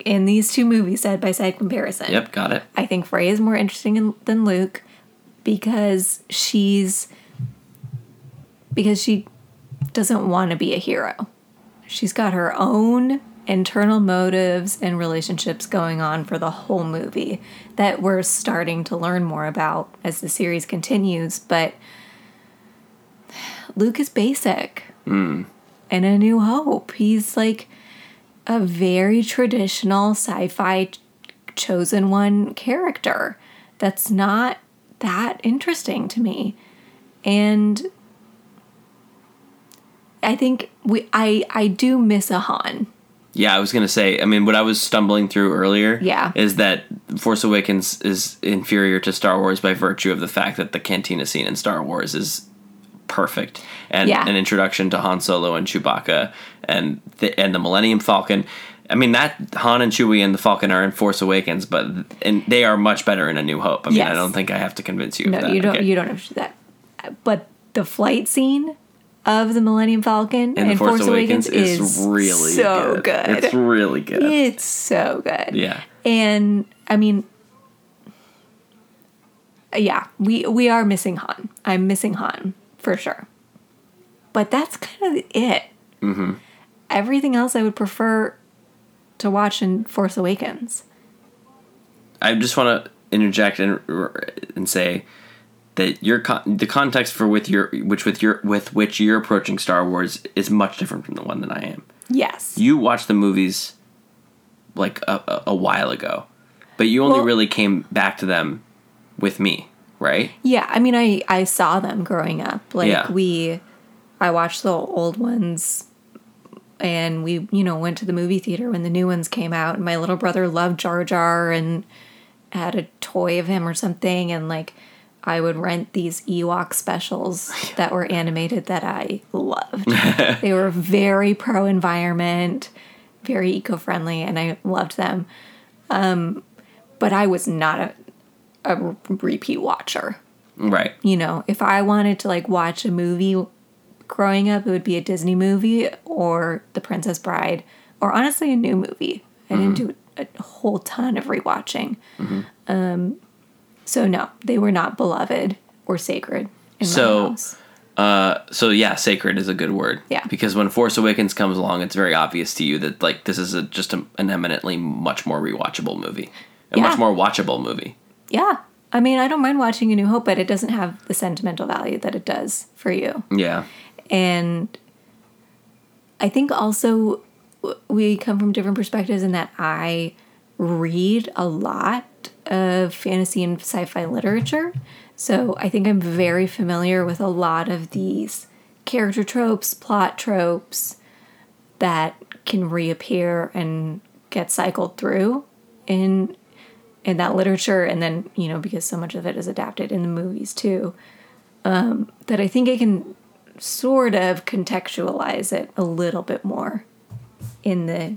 in these two movies side by side comparison. Yep, got it. I think Rey is more interesting in, than Luke because she's because she doesn't want to be a hero. She's got her own internal motives and relationships going on for the whole movie that we're starting to learn more about as the series continues, but Luke is basic. Hmm. And a new hope. He's like a very traditional sci-fi chosen one character that's not that interesting to me and i think we i i do miss a han Yeah, I was gonna say. I mean, what I was stumbling through earlier, Yeah. is that Force Awakens is inferior to Star Wars by virtue of the fact that the cantina scene in Star Wars is perfect and Yeah. an introduction to Han Solo and Chewbacca and the and the Millennium Falcon. I mean that Han and Chewie and the Falcon are in Force Awakens, but and they are much better in A New Hope. I mean, I don't think I have to convince you no of that. you don't Okay. you don't have to do that but the flight scene of the millennium falcon and and, the Force, Awakens, is, really so good. good, It's really good. it's so good Yeah. And I mean, yeah, we we are missing Han. I'm missing Han for sure. But that's kind of it. Mm-hmm. Everything else I would prefer to watch in Force Awakens. I just want to interject and and say that your con- the context for with your which with your with which you're approaching Star Wars is much different from the one that I am. Yes. You watched the movies like a, a, while ago, but you only Well- really came back to them with me, right? Yeah, I mean, I I saw them growing up. Like Yeah. we, I watched the old ones, and we you know went to the movie theater when the new ones came out. And my little brother loved Jar Jar and had a toy of him or something, and like I would rent these Ewok specials that were animated that I loved. they were very pro environment, very eco friendly, and I loved them. Um, but I was not a a repeat watcher Right. you know, if I wanted to like watch a movie growing up, it would be a Disney movie or The Princess Bride, or honestly a new movie. I didn't do a whole ton of rewatching. Um, so no, they were not beloved or sacred in So-. Uh, so yeah, sacred is a good word. Yeah. Because when Force Awakens comes along, it's very obvious to you that like this is a, just a, an eminently much more rewatchable movie, a Yeah. much more watchable movie. Yeah, I mean, I don't mind watching A New Hope, but it doesn't have the sentimental value that it does for you. Yeah. And I think also we come from different perspectives in that I read a lot of fantasy and sci fi literature. So I think I'm very familiar with a lot of these character tropes, plot tropes that can reappear and get cycled through in in that literature and then you know because so much of it is adapted in the movies too um, that i think i can sort of contextualize it a little bit more in the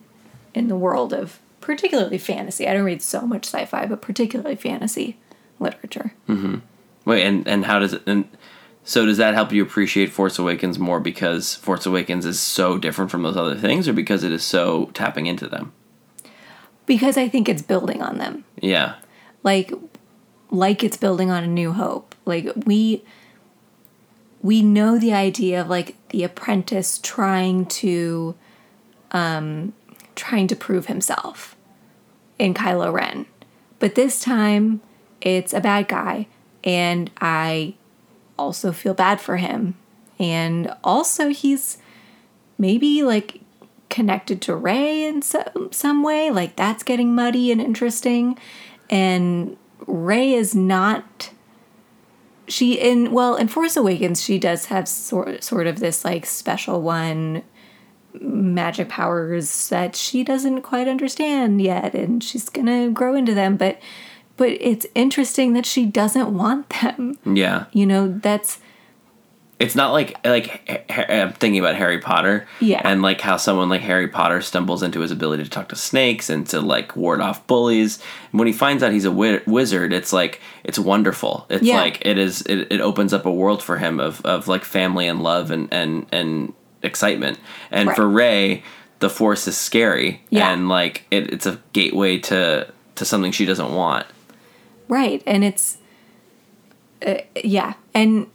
in the world of particularly fantasy i don't read so much sci-fi but particularly fantasy literature mm-hmm. Wait, and and how does it? And So does that help you appreciate Force Awakens more because Force Awakens is so different from those other things, or because it is so tapping into them? Because I think it's building on them. Yeah. Like like it's building on a new hope. Like we we know the idea of like the apprentice trying to um trying to prove himself in Kylo Ren. But this time it's a bad guy and I also feel bad for him. And also he's maybe like connected to Rey in some, some way, like that's getting muddy and interesting. And Rey is not she in well in Force Awakens she does have sort sort of this like special one magic powers that she doesn't quite understand yet and she's to grow into them but but it's interesting that she doesn't want them. Yeah. You know, that's it's not like like I'm thinking about Harry Potter, yeah, and like how someone like Harry Potter stumbles into his ability to talk to snakes and to like ward off bullies. And when he finds out he's a wi- wizard, it's like it's wonderful. It's Yeah. like it is. It, it opens up a world for him of of like family and love and and and excitement. And Right. for Rey, the Force is scary, Yeah. and like it, it's a gateway to to something she doesn't want. right. And it's uh, yeah, and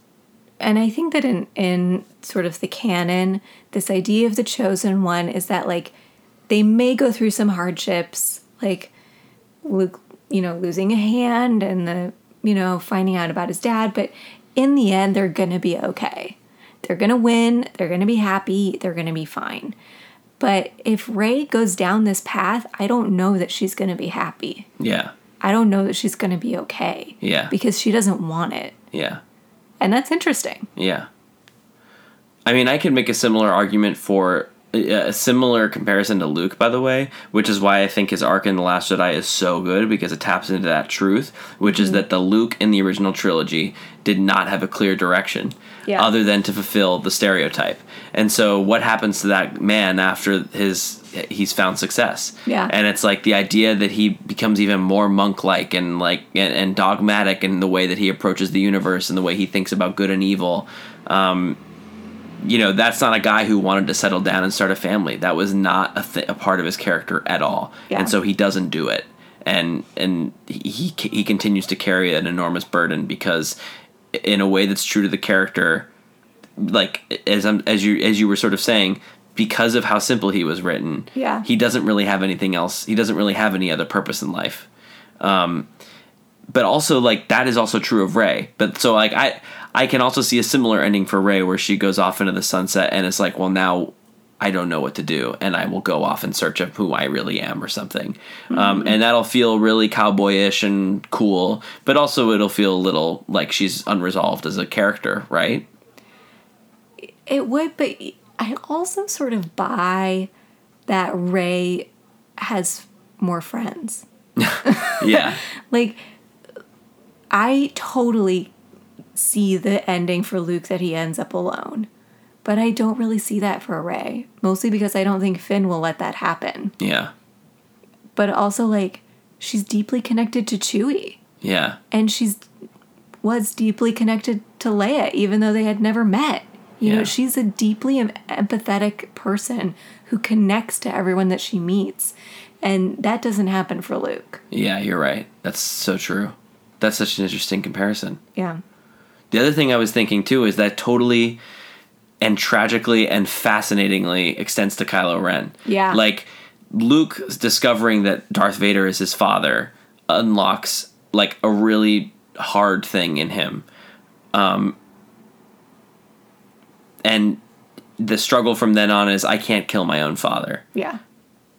and I think that in in sort of the canon, this idea of the chosen one is that like they may go through some hardships, like Luke, you know, losing a hand and the you know finding out about his dad, but in the end, they're gonna be okay. They're gonna win. They're gonna be happy. They're gonna be fine. But if Rey goes down this path, I don't know that she's gonna be happy. Yeah, I don't know that she's gonna be okay. Yeah. Because she doesn't want it. yeah. And that's interesting. Yeah. I mean, I could make a similar argument for uh, a similar comparison to Luke, by the way, which is why I think his arc in The Last Jedi is so good because it taps into that truth, which is mm-hmm. that the Luke in the original trilogy did not have a clear direction Yeah. other than to fulfill the stereotype. And so, what happens to that man after his he's found success? Yeah. And it's like the idea that he becomes even more monk-like and like and, and dogmatic in the way that he approaches the universe and the way he thinks about good and evil Um, you know that's not a guy who wanted to settle down and start a family that was not a, th- a part of his character at all Yeah. and so he doesn't do it and and he he he continues to carry an enormous burden because in a way that's true to the character like as I'm, as you as you were sort of saying because of how simple he was written Yeah. he doesn't really have anything else he doesn't really have any other purpose in life Um, but also like that is also true of Rey. But so like I I can also see a similar ending for Rey where she goes off into the sunset and it's like, well now I don't know what to do and I will go off in search of who I really am or something. Um, and that'll feel really cowboyish and cool, but also it'll feel a little like she's unresolved as a character, right? It would, but I also sort of buy that Rey has more friends. Yeah. Like, I totally see the ending for Luke that he ends up alone. But I don't really see that for Rey. Mostly because I don't think Finn will let that happen. yeah. But also, like, she's deeply connected to Chewie. Yeah. And she's was deeply connected to Leia, even though they had never met. You Yeah. know, she's a deeply empathetic person who connects to everyone that she meets. And that doesn't happen for Luke. Yeah, you're right. That's so true. That's such an interesting comparison. Yeah. The other thing I was thinking too is that totally and tragically and fascinatingly extends to Kylo Ren. Yeah. Like Luke discovering that Darth Vader is his father unlocks like a really hard thing in him. Um and the struggle from then on is I can't kill my own father. Yeah.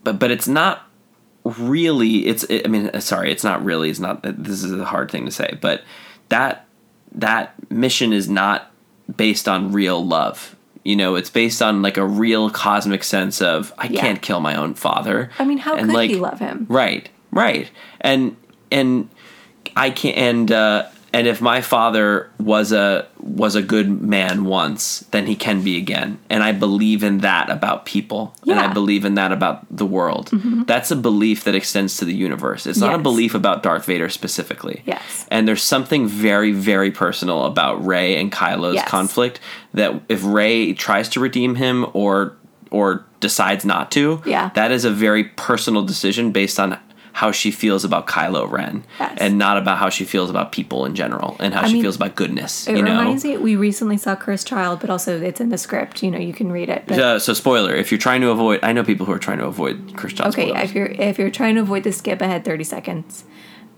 But but it's not really it's i mean sorry it's not really it's not this is a hard thing to say but that that mission is not based on real love you know it's based on like a real cosmic sense of i Yeah. can't kill my own father I mean, how And, could like, he love him? right right and and i can't and uh and if my father was a was a good man once, then he can be again. And I believe in that about people, and I believe in that about the world. Mm-hmm. That's a belief that extends to the universe. It's not a belief about Darth Vader specifically. Yes. And there's something very, very personal about Rey and Kylo's Yes. conflict that if Rey tries to redeem him or or decides not to, Yeah. that is a very personal decision based on how she feels about Kylo Ren, Yes. and not about how she feels about people in general and how I she mean, feels about goodness. It you know. reminds me. We recently saw Cursed Child, but also it's in the script. You know, you can read it. Uh, so spoiler: if you're trying to avoid, I know people who are trying to avoid Cursed Child. okay, spoilers. if you're if you're trying to avoid the skip ahead thirty seconds,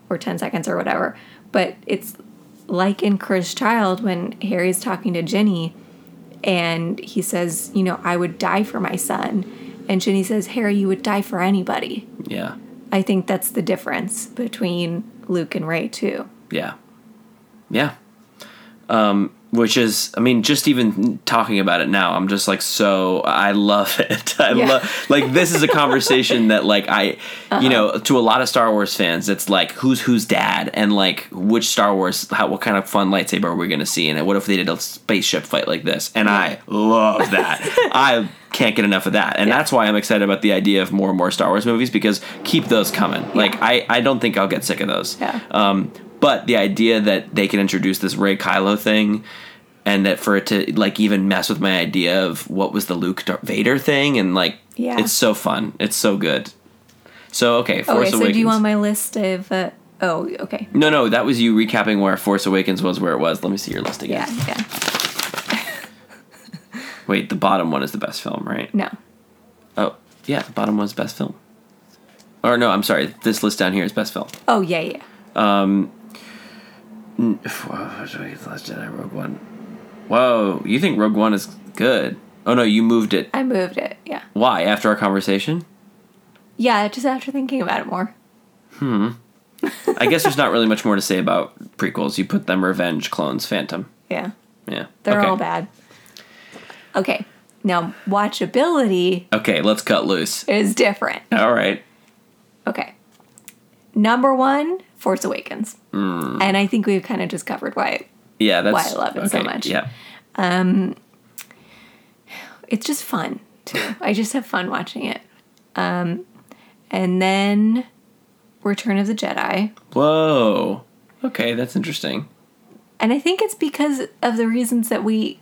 or ten seconds or whatever, but it's like in Cursed Child when Harry's talking to Ginny, and he says, you know, I would die for my son, and Ginny says, Harry, you would die for anybody. yeah, I think that's the difference between Luke and Rey too. yeah, yeah. Um, which is, I mean, just even talking about it now, I'm just like so. I love it. I Yeah. love like this is a conversation that like I, you know, to a lot of Star Wars fans, it's like who's who's dad and like which Star Wars, how what kind of fun lightsaber are we going to see in it? What if they did a spaceship fight like this? And I love that. I can't get enough of that, and Yeah. that's why I'm excited about the idea of more and more Star Wars movies because keep those coming. Like I, I don't think I'll get sick of those. Yeah. Um, but the idea that they can introduce this Rey Kylo thing, and that for it to like even mess with my idea of what was the Luke Darth Vader thing, and like, Yeah. it's so fun. It's so good. So okay, Force okay, so Awakens. do you want my list of? Uh, oh, okay. no, no, that was you recapping where Force Awakens was, where it was. Let me see your list again. Yeah, yeah. Wait, the bottom one is the best film, right? No. Oh, yeah, the bottom one's best film. Or no, I'm sorry. This list down here is best film. Oh, yeah, yeah. Last Jedi, Rogue One. Whoa, you think Rogue One is good? Oh no, you moved it. I moved it. Yeah. Why? After our conversation? Yeah, just after thinking about it more. Hmm. I guess there's not really much more to say about prequels. You put them Revenge, Clones, Phantom. Yeah. Yeah. They're okay. all bad. Okay. Now, watchability Okay, let's cut loose. is different. All right. Okay. Number one, Force Awakens. Hmm. And I think we've kind of just covered why Yeah, that's why I love it so much. Yeah. it's just fun too. I just have fun watching it. Um, and then Return of the Jedi. Whoa. Okay, that's interesting. And I think it's because of the reasons that we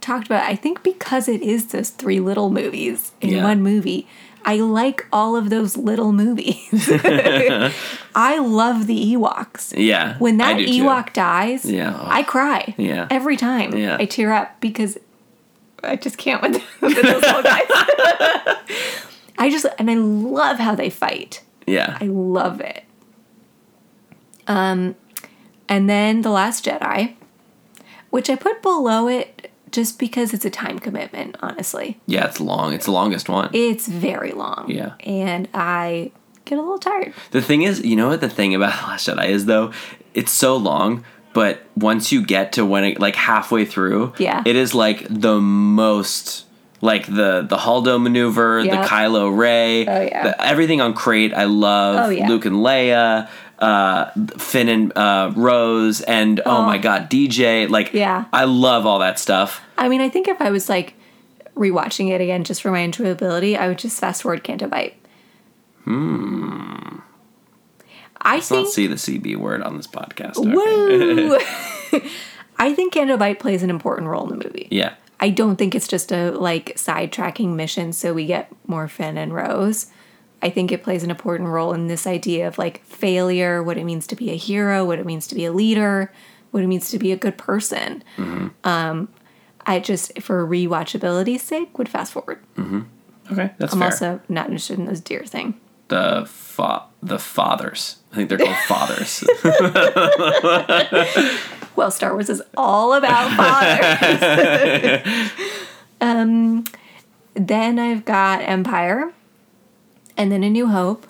talked about. I think because it is those three little movies in Yeah. one movie. I like all of those little movies. I love the Ewoks. Yeah. When that do too. Ewok dies, Yeah. I cry. Yeah. Every time. Yeah. I tear up because I just can't with, with those little guys. I just and I love how they fight. Yeah. I love it. Um and then The Last Jedi, which I put below it just because it's a time commitment, honestly. yeah, it's long. It's the longest one. It's very long. Yeah. And I get a little tired. The thing is, you know what the thing about The Last Jedi is though? It's so long, but once you get to when it like halfway through, Yeah. it is like the most like the the Holdo maneuver, Yep. the Kylo Rey, Oh, yeah. the, everything on Crait. I love Oh, yeah. Luke and Leia, uh, Finn and uh, Rose, and oh. Oh. my god, DJ. Like, Yeah. I love all that stuff. I mean, I think if I was like rewatching it again just for my enjoyability, I would just fast forward Canto Bight. Hmm. I Let's not see the CB word on this podcast. Woo! I think Canto Bight plays an important role in the movie. Yeah. I don't think it's just a like sidetracking mission so we get more Finn and Rose. I think it plays an important role in this idea of like failure, what it means to be a hero, what it means to be a leader, what it means to be a good person. Um, I just, for rewatchability's sake, would fast forward. Mm-hmm. Okay, that's I'm fair. also not interested in this deer thing. the fa- the fathers. I think they're called fathers. Well, Star Wars is all about fathers. um, then I've got Empire, and then A New Hope,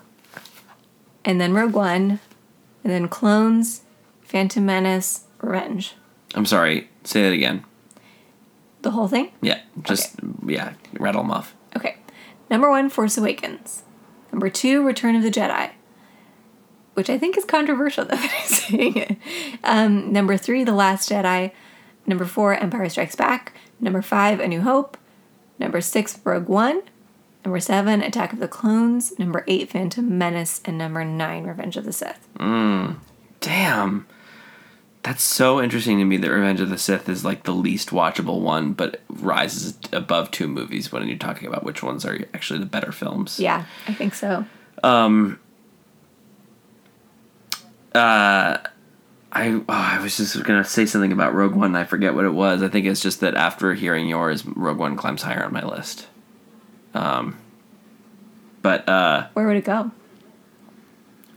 and then Rogue One, and then Clones, Phantom Menace, Revenge. I'm sorry. Say that again. The whole thing? Yeah, just yeah, rattle them off. Okay. Number one, Force Awakens. Number two, Return of the Jedi. which I think is controversial that I'm saying it. Um, number three, The Last Jedi. Number four, Empire Strikes Back. Number five, A New Hope. Number six, Rogue One. Number seven, Attack of the Clones. Number eight, Phantom Menace. And number nine, Revenge of the Sith. Mm, damn. That's so interesting to me that Revenge of the Sith is like the least watchable one, but rises above two movies when you're talking about which ones are actually the better films. Yeah, I think so. Um, uh, I oh, I was just gonna say something about Rogue One. and I forget what it was. I think it's just that after hearing yours, Rogue One climbs higher on my list. Um, but uh, Where would it go?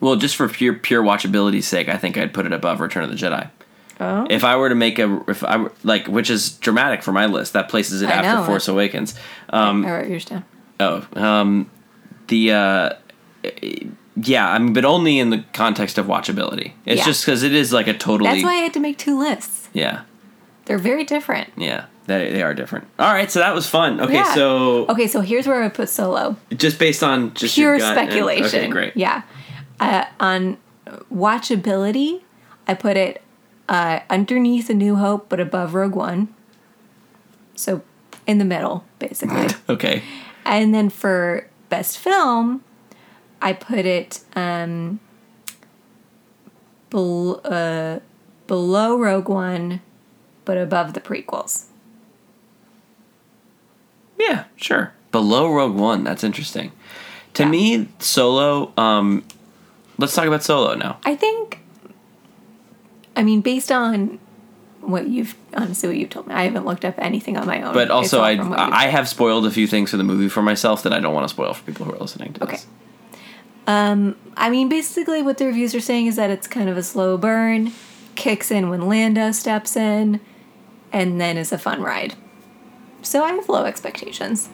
well, just for pure pure watchability's sake, I think I'd put it above Return of the Jedi. Oh, If I were to make a, if I were, like, which is dramatic for my list, that places it I after know. Force Awakens. Um, I wrote yours down. Oh, um, the uh, yeah, I mean, but only in the context of watchability. It's Yeah. just because it is like a totally That's why I had to make two lists. yeah, They're very different. yeah. They, they are different. All right, so that was fun. Okay, Yeah. so Okay, so here's where I put Solo. just based on just Pure your gut and- speculation. okay, great. Yeah. Uh, on watchability, I put it uh, underneath A New Hope, but above Rogue One. So in the middle, basically. Okay, and then for best film, I put it um, bel- uh, below Rogue One, but above the prequels. Sure. Below Rogue One, that's interesting. To Yeah. me, Solo. Um, let's talk about Solo now. I think, I mean, based on what you've honestly what you've told me, I haven't looked up anything on my own. But also, I from what you've- I have spoiled a few things for the movie for myself that I don't want to spoil for people who are listening to Okay. this. I mean, basically, what the reviews are saying is that it's kind of a slow burn, kicks in when Lando steps in, and then is a fun ride. So I have low expectations.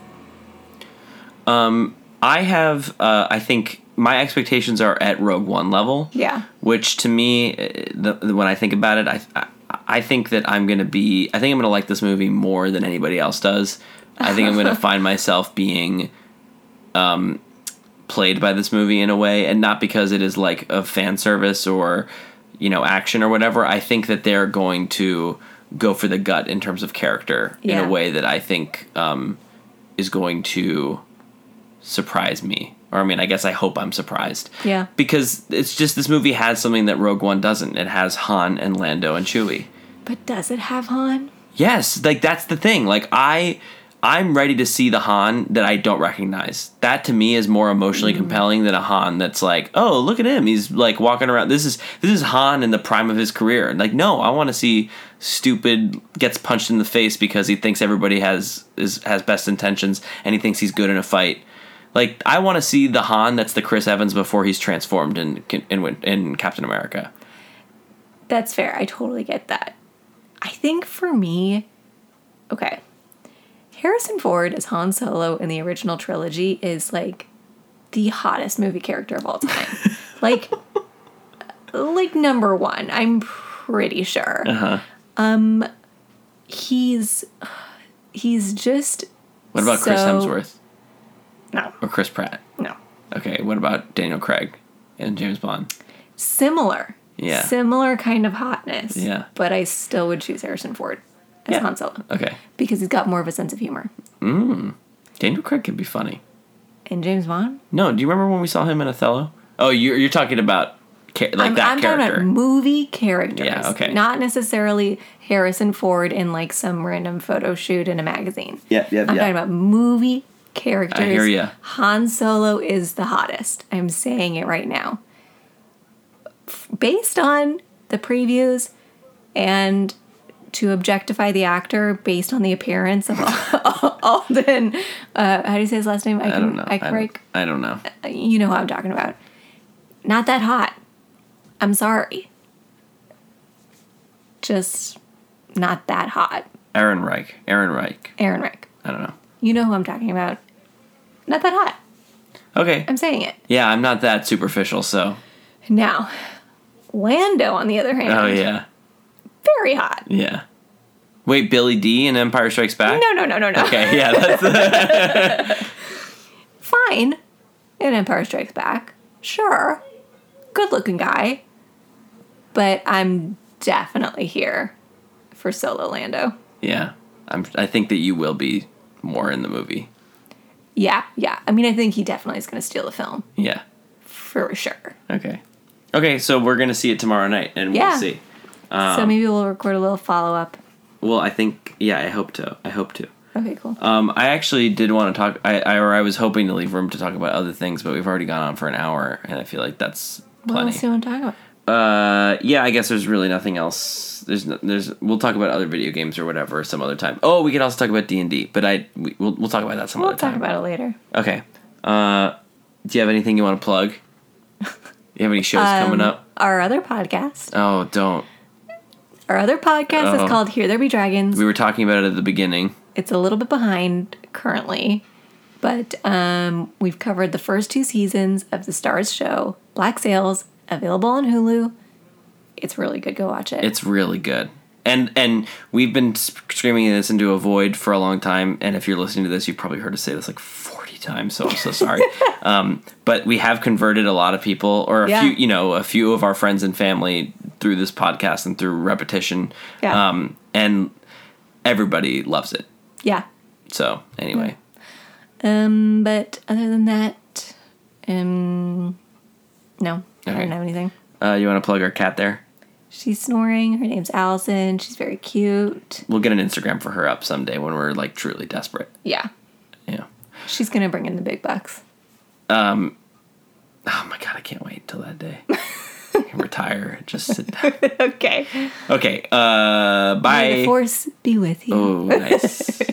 Um, I have, uh, I think my expectations are at Rogue One level. Yeah. Which to me, uh, the, the, when I think about it, I, I I think that I'm gonna be, I think I'm gonna like this movie more than anybody else does. I think I'm gonna find myself being, um, played by this movie in a way, and not because it is like a fan service or, you know, action or whatever. I think that they're going to go for the gut in terms of character in a way that I think um, is going to surprise me. Or I mean, I guess I hope I'm surprised. Yeah. Because it's just this movie has something that Rogue One doesn't. It has Han and Lando and Chewie. But does it have Han? Yes, like that's the thing. Like I I'm ready to see the Han that I don't recognize. That to me is more emotionally mm. compelling than a Han that's like, "Oh, look at him. He's like walking around. This is this is Han in the prime of his career." Like, no, I want to see stupid gets punched in the face because he thinks everybody has is has best intentions and he thinks he's good in a fight. Like, I want to see the Han that's the Chris Evans before he's transformed in in in Captain America. That's fair. I totally get that. I think for me, okay, Harrison Ford as Han Solo in the original trilogy is like the hottest movie character of all time. like, like number one. I'm pretty sure. Uh-huh. Um, he's he's just What about Chris Hemsworth no, or Chris Pratt? no. Okay, what about Daniel Craig and James Bond? Similar. Yeah. Similar kind of hotness. Yeah. But I still would choose Harrison Ford as Yeah. Han Solo Okay. because he's got more of a sense of humor. Mm. Daniel Craig could be funny. And James Bond? No, do you remember when we saw him in Othello? Oh, you're, you're talking about ca- like I'm, that I'm talking character. about movie characters. Yeah, okay. Not necessarily Harrison Ford in like some random photo shoot in a magazine. Yeah, yeah, I'm yeah. talking about movie characters. I hear ya. Han Solo is the hottest. I'm saying it right now. F- Based on the previews and to objectify the actor based on the appearance of Alden, uh, how do you say his last name? I don't know. I Eichreich? don't, I don't know. you know who I'm talking about. Not that hot. I'm sorry. Just not that hot. Aaron Reich. Aaron Reich. Aaron Reich. I don't know. You know who I'm talking about. Not that hot. Okay. I'm saying it. Yeah, I'm not that superficial, so. Now, Lando, on the other hand, Oh, yeah. Very hot. Yeah. Wait, Billy Dee in Empire Strikes Back? No, no, no, no, no. Okay, yeah, that's Fine. In Empire Strikes Back. Sure. good looking guy. But I'm definitely here for Solo Lando. Yeah, I'm. I think that you will be more in the movie. Yeah, yeah. I mean, I think he definitely is going to steal the film Yeah. for sure. Okay. Okay, so we're gonna see it tomorrow night, and Yeah. we'll see. So maybe we'll record a little follow up. Well, I think. Yeah, I hope to. I hope to. Okay, cool. Um, I actually did want to talk. I, I or I was hoping to leave room to talk about other things, but we've already gone on for an hour, and I feel like that's what plenty. else do you want to talk about? Uh, yeah, I guess there's really nothing else. There's no, there's we'll talk about other video games or whatever some other time. Oh, we could also talk about D and D, but I we, we'll we'll talk about that some We'll other talk about it later. Okay. Uh, do you have anything you want to plug? You have any shows coming Um, up? Our other podcast. Oh, don't. Our other podcast Oh. is called Here There Be Dragons. We were talking about it at the beginning. it's a little bit behind currently, but um, we've covered the first two seasons of the Starz show, Black Sails, available on Hulu. It's really good. Go watch it. It's really good. And and we've been screaming this into a void for a long time. And if you're listening to this, you've probably heard us say this like 40 times. So I'm so sorry. um, but we have converted a lot of people, or a Yeah. few, you know, a few of our friends and family through this podcast and through repetition. Yeah. Um, and everybody loves it. yeah. So anyway, Um, but other than that, um, no, I don't have anything. uh, you want to plug our cat there? She's snoring. Her name's Allison. She's very cute. We'll get an Instagram for her up someday when we're like truly desperate. Yeah. Yeah. She's gonna bring in the big bucks. Um, oh my god, I can't wait till that day. I can retire, just sit down. okay. Okay, uh, May bye. the force be with you. Oh, nice.